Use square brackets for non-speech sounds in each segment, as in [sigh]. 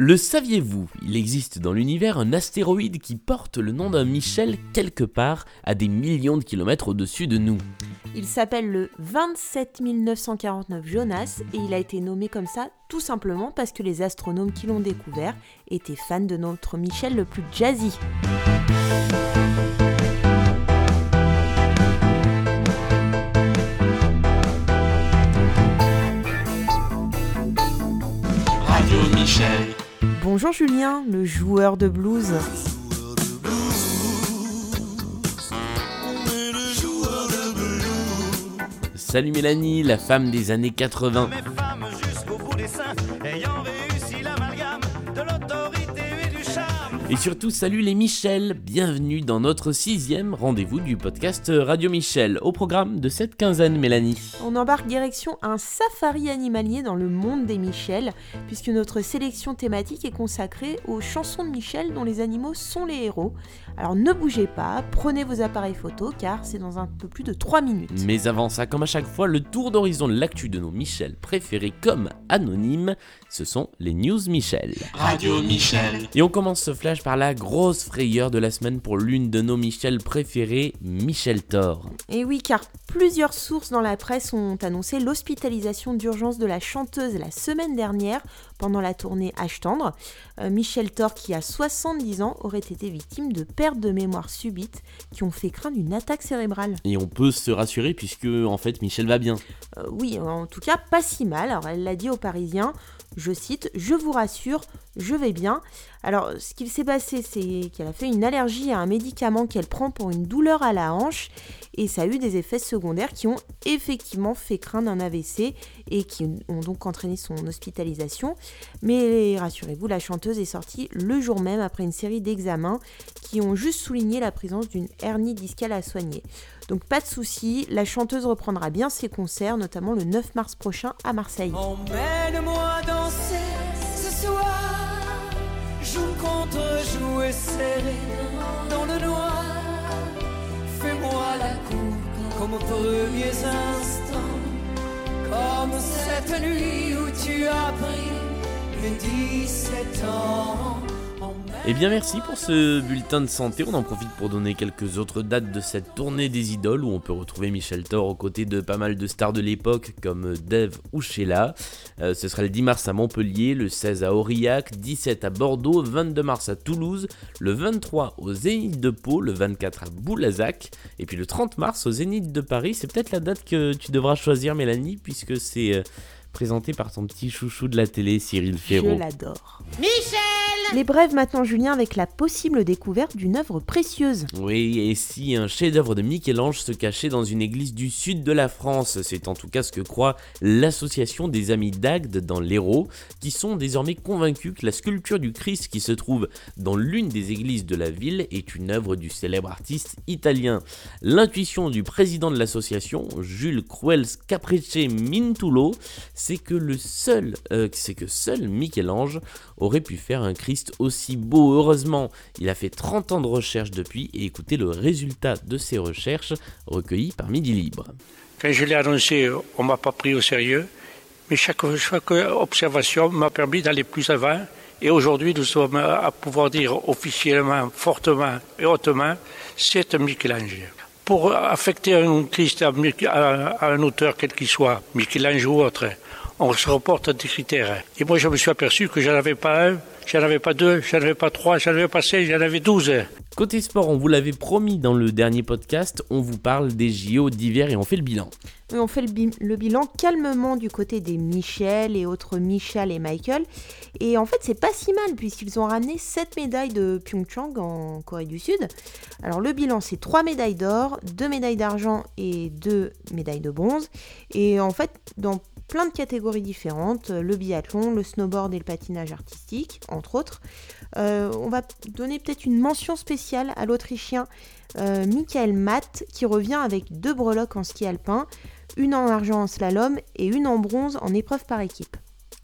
Le saviez-vous Il existe dans l'univers un astéroïde qui porte le nom d'un Michel quelque part à des millions de kilomètres au-dessus de nous. Il s'appelle le 27949 Jonas et il a été nommé comme ça tout simplement parce que les astronomes qui l'ont découvert étaient fans de notre Michel le plus jazzy. Bonjour Julien, le joueur de blues. Salut Mélanie, la femme des années 80. Et surtout, salut les Michel, bienvenue dans notre sixième rendez-vous du podcast Radio Michel, au programme de cette quinzaine Mélanie. On embarque direction un safari animalier dans le monde des Michel, puisque notre sélection thématique est consacrée aux chansons de Michel dont les animaux sont les héros. Alors ne bougez pas, prenez vos appareils photo car c'est dans un peu plus de 3 minutes. Mais avant ça, comme à chaque fois, le tour d'horizon de l'actu de nos Michel préférés comme anonymes, ce sont les News Michel. Radio Michel. Et on commence ce flash par la grosse frayeur de la semaine pour l'une de nos Michel préférés, Michel Thor. Et oui, car plusieurs sources dans la presse ont annoncé l'hospitalisation d'urgence de la chanteuse la semaine dernière pendant la tournée H tendre. Euh, Michel Thor, qui a 70 ans, aurait été victime de pertes de mémoire subites qui ont fait craindre une attaque cérébrale. Et on peut se rassurer puisque en fait Michel va bien. Euh, oui, en tout cas, pas si mal. Alors, elle l'a dit aux Parisiens. Je cite, je vous rassure, je vais bien. Alors, ce qu'il s'est passé, c'est qu'elle a fait une allergie à un médicament qu'elle prend pour une douleur à la hanche et ça a eu des effets secondaires qui ont effectivement fait craindre un AVC et qui ont donc entraîné son hospitalisation. Mais rassurez-vous, la chanteuse est sortie le jour même après une série d'examens qui ont juste souligné la présence d'une hernie discale à soigner. Donc pas de souci, la chanteuse reprendra bien ses concerts, notamment le 9 mars prochain à Marseille. Emmène-moi danser et serré dans le noir. Fais-moi la cour comme aux premiers instants, comme cette nuit où tu as pris mes 17 ans. Eh bien merci pour ce bulletin de santé, on en profite pour donner quelques autres dates de cette tournée des idoles où on peut retrouver Michel Thor aux côtés de pas mal de stars de l'époque comme Dave ou Sheila. Euh, ce sera le 10 mars à Montpellier, le 16 à Aurillac, 17 à Bordeaux, 22 mars à Toulouse, le 23 au Zénith de Pau, le 24 à Boulazac et puis le 30 mars au Zénith de Paris. C'est peut-être la date que tu devras choisir Mélanie puisque c'est... euh, présenté par ton petit chouchou de la télé, Cyril Je Ferraud. l'adore. Michel Les brèves maintenant, Julien, avec la possible découverte d'une œuvre précieuse. Oui, et si un chef-d'œuvre de Michel-Ange se cachait dans une église du sud de la France? C'est en tout cas ce que croit l'association des Amis d'Agde dans l'Hérault, qui sont désormais convaincus que la sculpture du Christ qui se trouve dans l'une des églises de la ville est une œuvre du célèbre artiste italien. L'intuition du président de l'association, Jules Cruels Capricce Mintulo, c'est que le seul, euh, c'est que seul Michel-Ange aurait pu faire un Christ aussi beau. Heureusement, il a fait 30 ans de recherche depuis et écoutez le résultat de ses recherches recueillies par Midi Libre. Quand je l'ai annoncé, on ne m'a pas pris au sérieux, mais chaque, chaque observation m'a permis d'aller plus avant. Et aujourd'hui, nous sommes à pouvoir dire officiellement, fortement et hautement, c'est un Michel-Ange. Pour affecter un Christ à, un auteur quel qu'il soit, Michel-Ange ou autre, on se reporte à des critères. Et moi, je me suis aperçu que j'en avais pas un, j'en avais pas deux, j'en avais pas trois, j'en avais pas cinq, j'en avais douze. Côté sport, on vous l'avait promis dans le dernier podcast, on vous parle des JO d'hiver et on fait le bilan. Et on fait le, bi- le bilan calmement du côté des Michel et autres Michel et Michael. Et en fait, c'est pas si mal puisqu'ils ont ramené 7 médailles de Pyeongchang en Corée du Sud. Alors le bilan, c'est 3 médailles d'or, 2 médailles d'argent et 2 médailles de bronze. Et en fait, dans plein de catégories différentes, le biathlon, le snowboard et le patinage artistique, entre autres. Euh, on va donner peut-être une mention spéciale à l'Autrichien euh, Michael Matt qui revient avec deux breloques en ski alpin, une en argent en slalom et une en bronze en épreuve par équipe.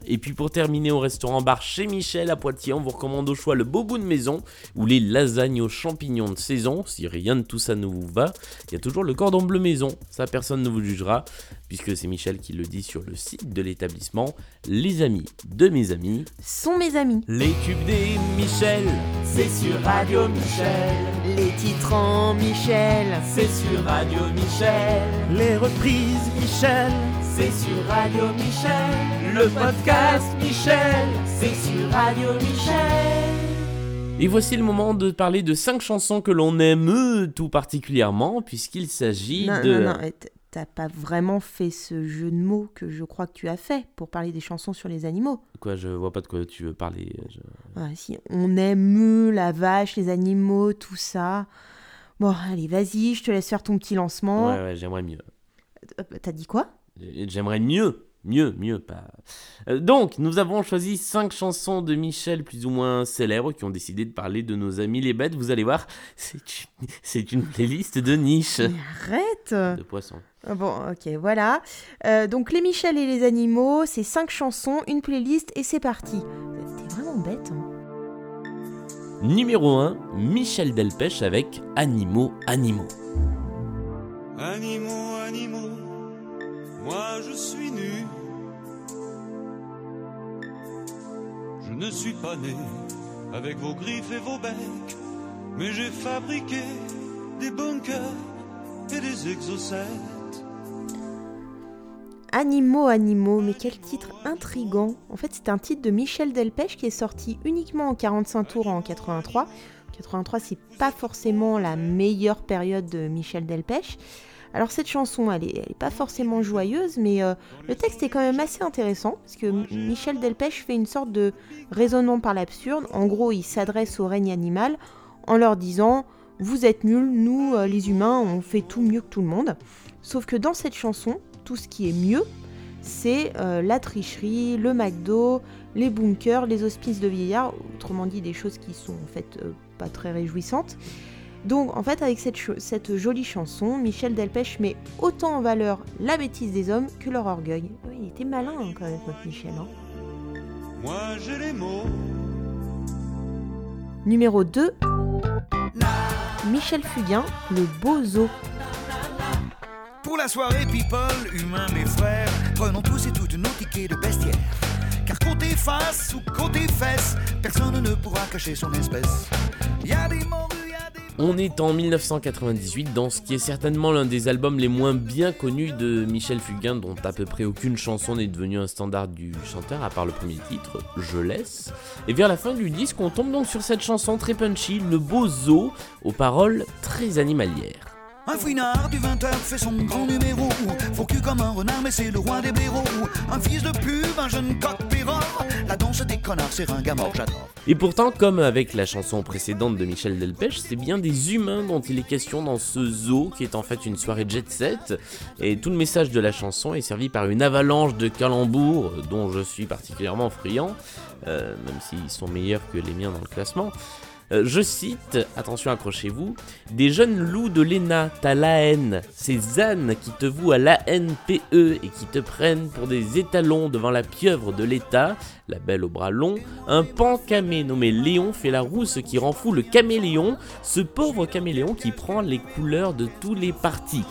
Et puis pour terminer au restaurant bar chez Michel à Poitiers, on vous recommande au choix le bobo de maison ou les lasagnes aux champignons de saison. Si rien de tout ça ne vous va, il y a toujours le cordon bleu maison. Ça, personne ne vous jugera puisque c'est Michel qui le dit sur le site de l'établissement. Les amis de mes amis sont mes amis. Les tubes des Michel, c'est sur Radio Michel. Les titres en Michel, c'est sur Radio Michel. Les reprises Michel, c'est sur Radio Michel. Le podcast Michel, c'est sur Radio Michel. Et voici le moment de parler de cinq chansons que l'on aime tout particulièrement, puisqu'il s'agit de. Non, non, t'as pas vraiment fait ce jeu de mots que je crois que tu as fait pour parler des chansons sur les animaux. Quoi, je vois pas de quoi tu veux parler. si on aime la vache, les animaux, tout ça. Bon, allez, vas-y, je te laisse faire ton petit lancement. Ouais, ouais, j'aimerais mieux. Euh, t'as dit quoi? J'aimerais mieux. Mieux, mieux, pas. Euh, donc, nous avons choisi cinq chansons de Michel plus ou moins célèbres qui ont décidé de parler de nos amis les bêtes. Vous allez voir, c'est une, [laughs] playlist de niche. arrête De poissons. Ah bon, ok, voilà. Euh, donc, les Michel et les animaux, c'est cinq chansons, une playlist et c'est parti. T'es vraiment bête, hein. Numéro 1, Michel Delpech avec Animaux, animaux. Animaux, animaux, moi je suis nu. Je ne suis pas né avec vos griffes et vos becs, mais j'ai fabriqué des bunkers et des exocètes. Animaux, animaux, mais quel titre intrigant. En fait, c'est un titre de Michel Delpech qui est sorti uniquement en 45 tours en 83. 83, c'est pas forcément la meilleure période de Michel Delpech. Alors cette chanson, elle est, pas forcément joyeuse, mais euh, le texte est quand même assez intéressant, parce que Michel Delpech fait une sorte de raisonnement par l'absurde. En gros, il s'adresse au règne animal en leur disant Vous êtes nuls, nous, euh, les humains, on fait tout mieux que tout le monde. Sauf que dans cette chanson, tout ce qui est mieux, c'est euh, la tricherie, le McDo, les bunkers, les hospices de vieillards, autrement dit des choses qui sont en fait pas très réjouissantes. Donc en fait avec cette, cette, jolie chanson, Michel Delpech met autant en valeur la bêtise des hommes que leur orgueil. il était malin hein, quand même notre Michel. Hein. Moi j'ai les mots. Numéro 2. Michel Fugain, le bozo. Pour la soirée people, humains mes frères, prenons tous et toutes nos tickets de bestiaire. Car côté face ou côté fesses, personne ne pourra cacher son espèce. Y a des on est en 1998 dans ce qui est certainement l'un des albums les moins bien connus de Michel Fugain, dont à peu près aucune chanson n'est devenue un standard du chanteur, à part le premier titre, Je laisse. Et vers la fin du disque, on tombe donc sur cette chanson très punchy, Le Beau Zoo, aux paroles très animalières. Un fouinard du 20h fait son grand numéro. Faut que comme un renard, mais c'est le roi des blaireaux. Un fils de pub, un jeune coq péror. La danse des connards, c'est mort, j'adore. Et pourtant, comme avec la chanson précédente de Michel Delpech, c'est bien des humains dont il est question dans ce zoo qui est en fait une soirée jet set. Et tout le message de la chanson est servi par une avalanche de calembours dont je suis particulièrement friand, euh, même s'ils sont meilleurs que les miens dans le classement. Euh, je cite, attention accrochez-vous, des jeunes loups de l'ENA, t'as la haine, ces ânes qui te vouent à la NPE et qui te prennent pour des étalons devant la pieuvre de l'État, la belle au bras long, un pan camé nommé Léon fait la rousse qui rend fou le caméléon, ce pauvre caméléon qui prend les couleurs de tous les partis.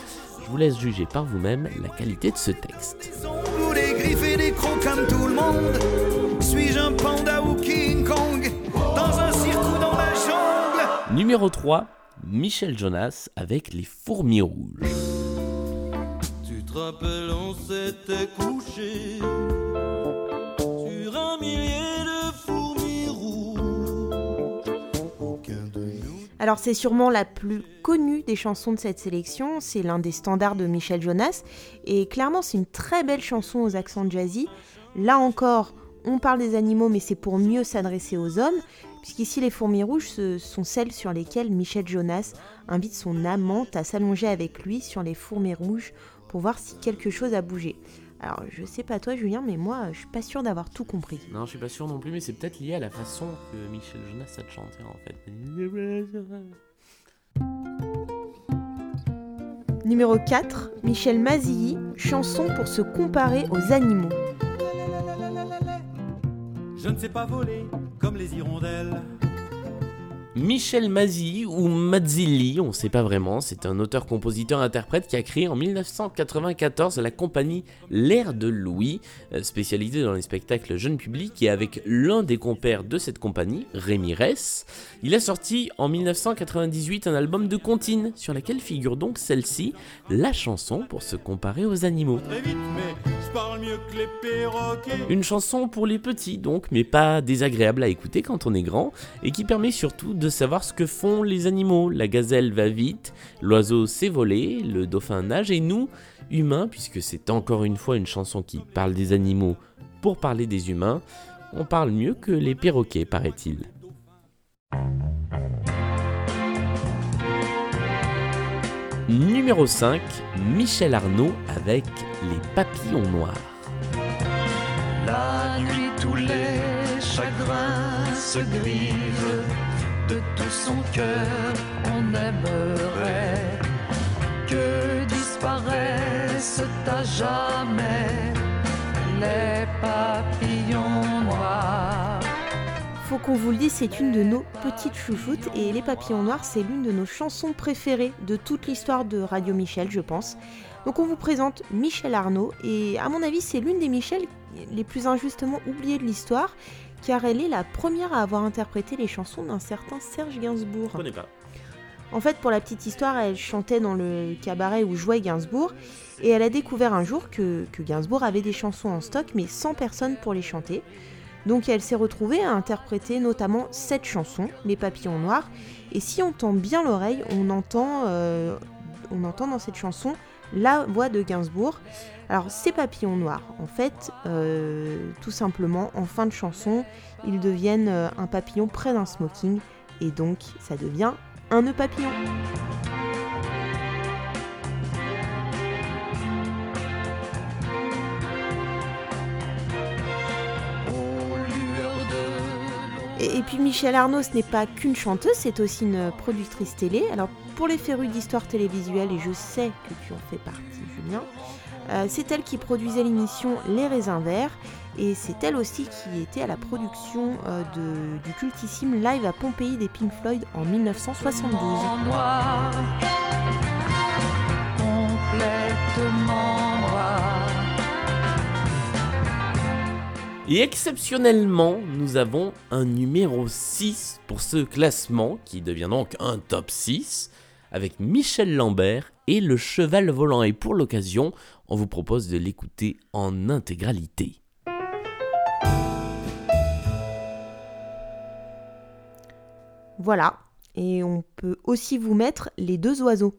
Je vous laisse juger par vous-même la qualité de ce texte. Numéro 3, Michel Jonas avec les fourmis rouges. Tu te rappelles, on s'était couché sur un millier de fourmis rouges. Alors c'est sûrement la plus connue des chansons de cette sélection, c'est l'un des standards de Michel Jonas, et clairement c'est une très belle chanson aux accents jazzy. Là encore, on parle des animaux mais c'est pour mieux s'adresser aux hommes, puisqu'ici les fourmis rouges ce sont celles sur lesquelles Michel Jonas invite son amante à s'allonger avec lui sur les fourmis rouges pour voir si quelque chose a bougé. Alors je sais pas toi Julien, mais moi je suis pas sûr d'avoir tout compris. Non, je suis pas sûr non plus, mais c'est peut-être lié à la façon que Michel Jonas a de chanter en fait. Numéro 4, Michel Mazilly, chanson pour se comparer aux animaux. Je ne sais pas voler comme les hirondelles. Michel Mazzi ou Mazzilli, on ne sait pas vraiment, c'est un auteur-compositeur-interprète qui a créé en 1994 la compagnie L'Air de Louis, euh, spécialisée dans les spectacles jeunes publics, et avec l'un des compères de cette compagnie, Rémi Ress, il a sorti en 1998 un album de comptines sur laquelle figure donc celle-ci, la chanson pour se comparer aux animaux. Une chanson pour les petits donc, mais pas désagréable à écouter quand on est grand, et qui permet surtout de savoir ce que font les animaux. La gazelle va vite, l'oiseau sait voler, le dauphin nage, et nous, humains, puisque c'est encore une fois une chanson qui parle des animaux pour parler des humains, on parle mieux que les perroquets, paraît-il. Numéro 5, Michel Arnaud avec Les papillons noirs. La nuit, tous les chagrins se grivent. De tout son cœur, on aimerait que disparaissent à jamais les papillons noirs. Faut qu'on vous le dise, c'est une de nos petites chouchoutes et Les Papillons Noirs, c'est l'une de nos chansons préférées de toute l'histoire de Radio Michel, je pense. Donc on vous présente Michel Arnaud et à mon avis, c'est l'une des Michel les plus injustement oubliées de l'histoire car elle est la première à avoir interprété les chansons d'un certain Serge Gainsbourg. Je connais pas. En fait, pour la petite histoire, elle chantait dans le cabaret où jouait Gainsbourg et elle a découvert un jour que, que Gainsbourg avait des chansons en stock mais sans personne pour les chanter. Donc elle s'est retrouvée à interpréter notamment cette chanson, Les Papillons Noirs. Et si on tend bien l'oreille, on entend, euh, on entend dans cette chanson la voix de Gainsbourg. Alors ces papillons noirs, en fait, euh, tout simplement, en fin de chanson, ils deviennent euh, un papillon près d'un smoking. Et donc ça devient un nœud papillon. Et, puis Michel Arnaud, ce n'est pas qu'une chanteuse, c'est aussi une productrice télé. Pour les férus d'histoire télévisuelle, et je sais que tu en fais partie, Julien, euh, c'est elle qui produisait l'émission Les Raisins Verts. Et c'est elle aussi qui était à la production euh, de- du cultissime live à Pompéi des Pink Floyd en 1972. en noir, complètement noir. Et exceptionnellement, nous avons un numéro 6 pour ce classement, qui devient donc un top 6, avec Michel Lambert et le cheval volant. Et pour l'occasion, on vous propose de l'écouter en intégralité. Voilà. Et on peut aussi vous mettre les deux oiseaux.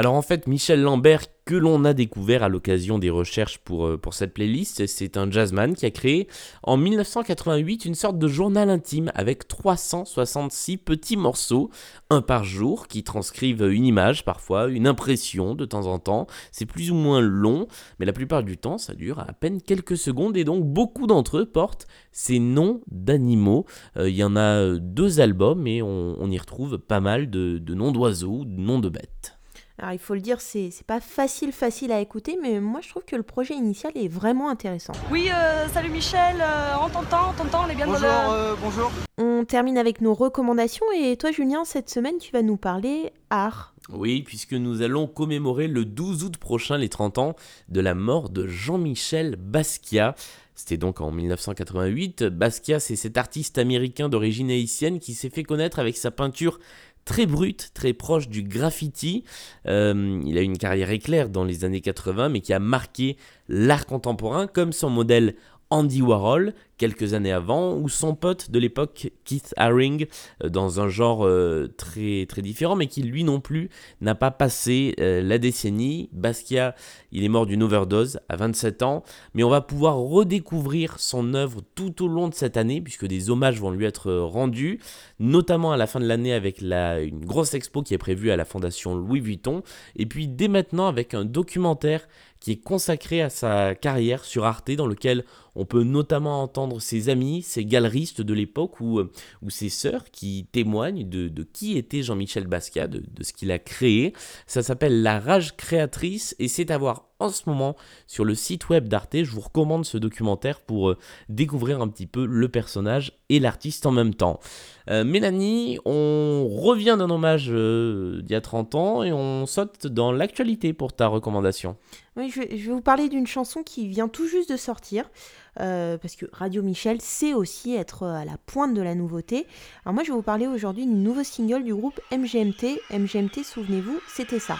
Alors en fait, Michel Lambert, que l'on a découvert à l'occasion des recherches pour, euh, cette playlist, c'est un jazzman qui a créé en 1988 une sorte de journal intime avec 366 petits morceaux, un par jour, qui transcrivent une image parfois, une impression de temps en temps. C'est plus ou moins long, mais la plupart du temps, ça dure à peine quelques secondes et donc beaucoup d'entre eux portent ces noms d'animaux. Euh, Il y en a euh, deux albums et on, on y retrouve pas mal de, de noms d'oiseaux, de noms de bêtes. Alors il faut le dire, c'est pas facile facile à écouter, mais moi je trouve que le projet initial est vraiment intéressant. Oui, euh, salut Michel, euh, on t'entend, on t'entend, on est bien dans le... bonjour. On termine avec nos recommandations et toi Julien, cette semaine tu vas nous parler art. Oui, puisque nous allons commémorer le 12 août prochain les 30 ans de la mort de Jean-Michel Basquiat. C'était donc en 1988. Basquiat, c'est cet artiste américain d'origine haïtienne qui s'est fait connaître avec sa peinture très brute, très proche du graffiti. Euh, il a eu une carrière éclair dans les années 80, mais qui a marqué l'art contemporain, comme son modèle Andy Warhol, quelques années avant, ou son pote de l'époque Keith Haring, euh, dans un genre euh, très, très différent, mais qui lui non plus n'a pas passé euh, la décennie. Basquiat, il est mort d'une overdose à 27 ans, mais on va pouvoir redécouvrir son œuvre tout au long de cette année, puisque des hommages vont lui être rendus, notamment à la fin de l'année avec la, une grosse expo qui est prévue à la Fondation Louis Vuitton, et puis dès maintenant avec un documentaire qui est consacré à sa carrière sur Arte, dans lequel on peut notamment entendre ses amis, ses galeristes de l'époque ou, euh, ou ses sœurs qui témoignent de, qui était Jean-Michel Basquiat, de, de ce qu'il a créé. Ça s'appelle La Rage créatrice et c'est à voir en ce moment sur le site web d'Arte. Je vous recommande ce documentaire pour euh, découvrir un petit peu le personnage et l'artiste en même temps. Euh, Mélanie, on revient d'un hommage euh, d'il y a 30 ans et on saute dans l'actualité pour ta recommandation. Oui, je vais, vous parler d'une chanson qui vient tout juste de sortir, parce que Radio Michel sait aussi être à la pointe de la nouveauté. Alors moi, je vais vous parler aujourd'hui du nouveau single du groupe MGMT. MGMT, souvenez-vous, c'était ça.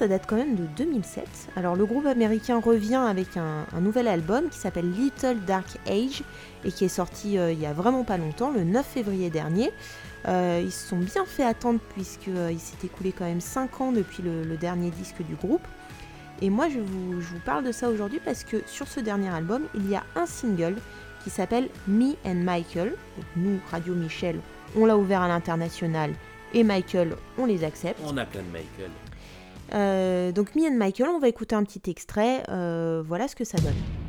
Ça date quand même de 2007. Alors le groupe américain revient avec un, nouvel album qui s'appelle Little Dark Age et qui est sorti euh, il y a vraiment pas longtemps, le 9 février dernier. Euh, ils se sont bien fait attendre puisqu'il s'est écoulé quand même 5 ans depuis le, dernier disque du groupe. Et moi je vous, je vous parle de ça aujourd'hui parce que sur ce dernier album, il y a un single qui s'appelle Me and Michael. Donc, nous, Radio Michel, on l'a ouvert à l'international et Michael, on les accepte. On a plein de Michael. Euh, donc Me and Michael, on va écouter un petit extrait. Euh, voilà ce que ça donne.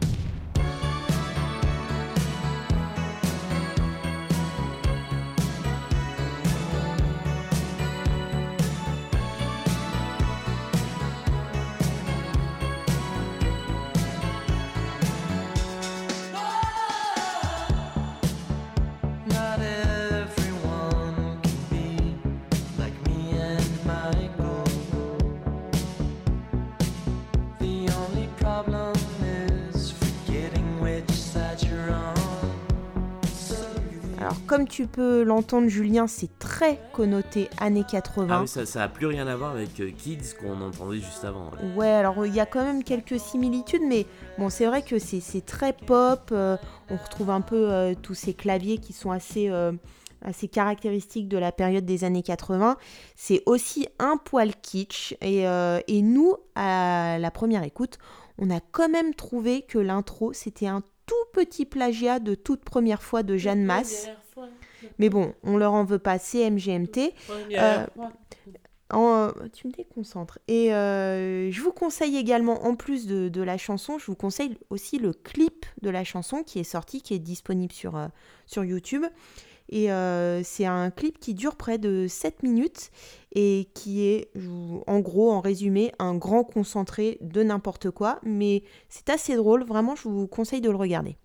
Alors comme tu peux l'entendre Julien, c'est très connoté années 80. Ah oui, ça, ça a plus rien à voir avec euh, Kids qu'on entendait juste avant. ouais. Ouais, alors il y a quand même quelques similitudes, mais bon, c'est vrai que c'est c'est très pop. euh, on retrouve un peu euh, tous ces claviers qui sont assez, euh, assez caractéristiques de la période des années 80. C'est aussi un poil kitsch. Et, euh, et nous, à la première écoute, on a quand même trouvé que l'intro, c'était un tout petit plagiat de toute première fois de Jeanne Masse. Mais bon, on leur en veut pas, c'est MGMT. Euh, en- tu me déconcentres. Et euh, je vous conseille également, en plus de, de la chanson, je vous conseille aussi le clip de la chanson qui est sorti, qui est disponible sur, euh, sur YouTube. Et euh, c'est un clip qui dure près de 7 minutes et qui est, en gros, en résumé, un grand concentré de n'importe quoi. Mais c'est assez drôle, vraiment, je vous conseille de le regarder.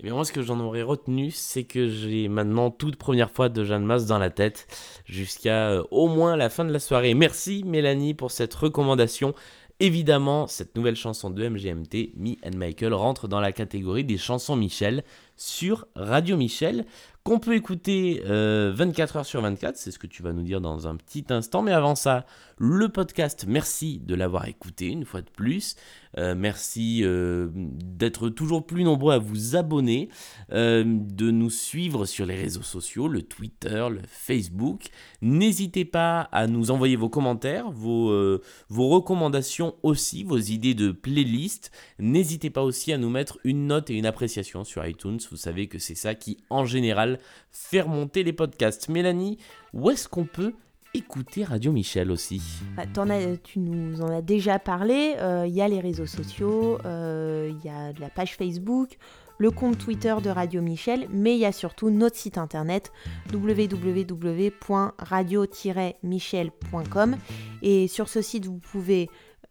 Et bien moi, ce que j'en aurais retenu, c'est que j'ai maintenant toute première fois de Jeanne Masse dans la tête jusqu'à euh, au moins la fin de la soirée. Merci Mélanie pour cette recommandation. Évidemment, cette nouvelle chanson de MGMT, Me and Michael, rentre dans la catégorie des chansons Michel sur Radio Michel, qu'on peut écouter euh, 24 heures sur 24, c'est ce que tu vas nous dire dans un petit instant. Mais avant ça, le podcast, merci de l'avoir écouté une fois de plus. Euh, merci euh, d'être toujours plus nombreux à vous abonner, euh, de nous suivre sur les réseaux sociaux, le Twitter, le Facebook. N'hésitez pas à nous envoyer vos commentaires, vos, euh, vos recommandations aussi, vos idées de playlist. N'hésitez pas aussi à nous mettre une note et une appréciation sur iTunes. Vous savez que c'est ça qui, en général, fait remonter les podcasts. Mélanie, où est-ce qu'on peut écouter Radio Michel aussi? Bah, t'en as- tu nous en as déjà parlé. euh, Il y a les réseaux sociaux, euh, il y a la page Facebook, le compte Twitter de Radio Michel, mais il y a surtout notre site internet www.radio-michel.com. Et sur ce site, vous pouvez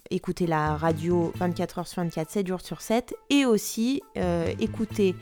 écouter la radio 24 heures sur 24, 7 jours sur 7, et aussi euh, écouter euh,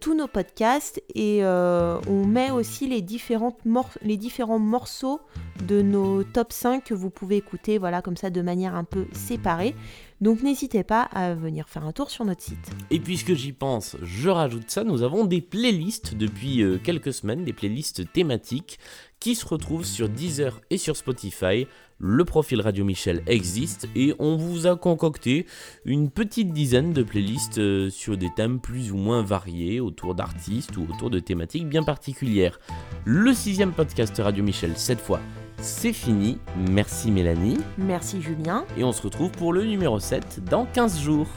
tous nos podcasts et euh, on met aussi les, différentes les différents morceaux de nos top 5 que vous pouvez écouter voilà comme ça de manière un peu séparée. Donc n'hésitez pas à venir faire un tour sur notre site. Et puisque j'y pense, je rajoute ça, nous avons des playlists depuis euh, quelques semaines, des playlists thématiques qui se retrouvent sur Deezer et sur Spotify. Le profil Radio Michel existe et on vous a concocté une petite dizaine de playlists euh, sur des thèmes plus ou moins variés, autour d'artistes ou autour de thématiques bien particulières. Le sixième podcast Radio Michel, cette fois, c'est fini. Merci Mélanie Merci Julien. et on se retrouve pour le numéro 7 dans 15 jours.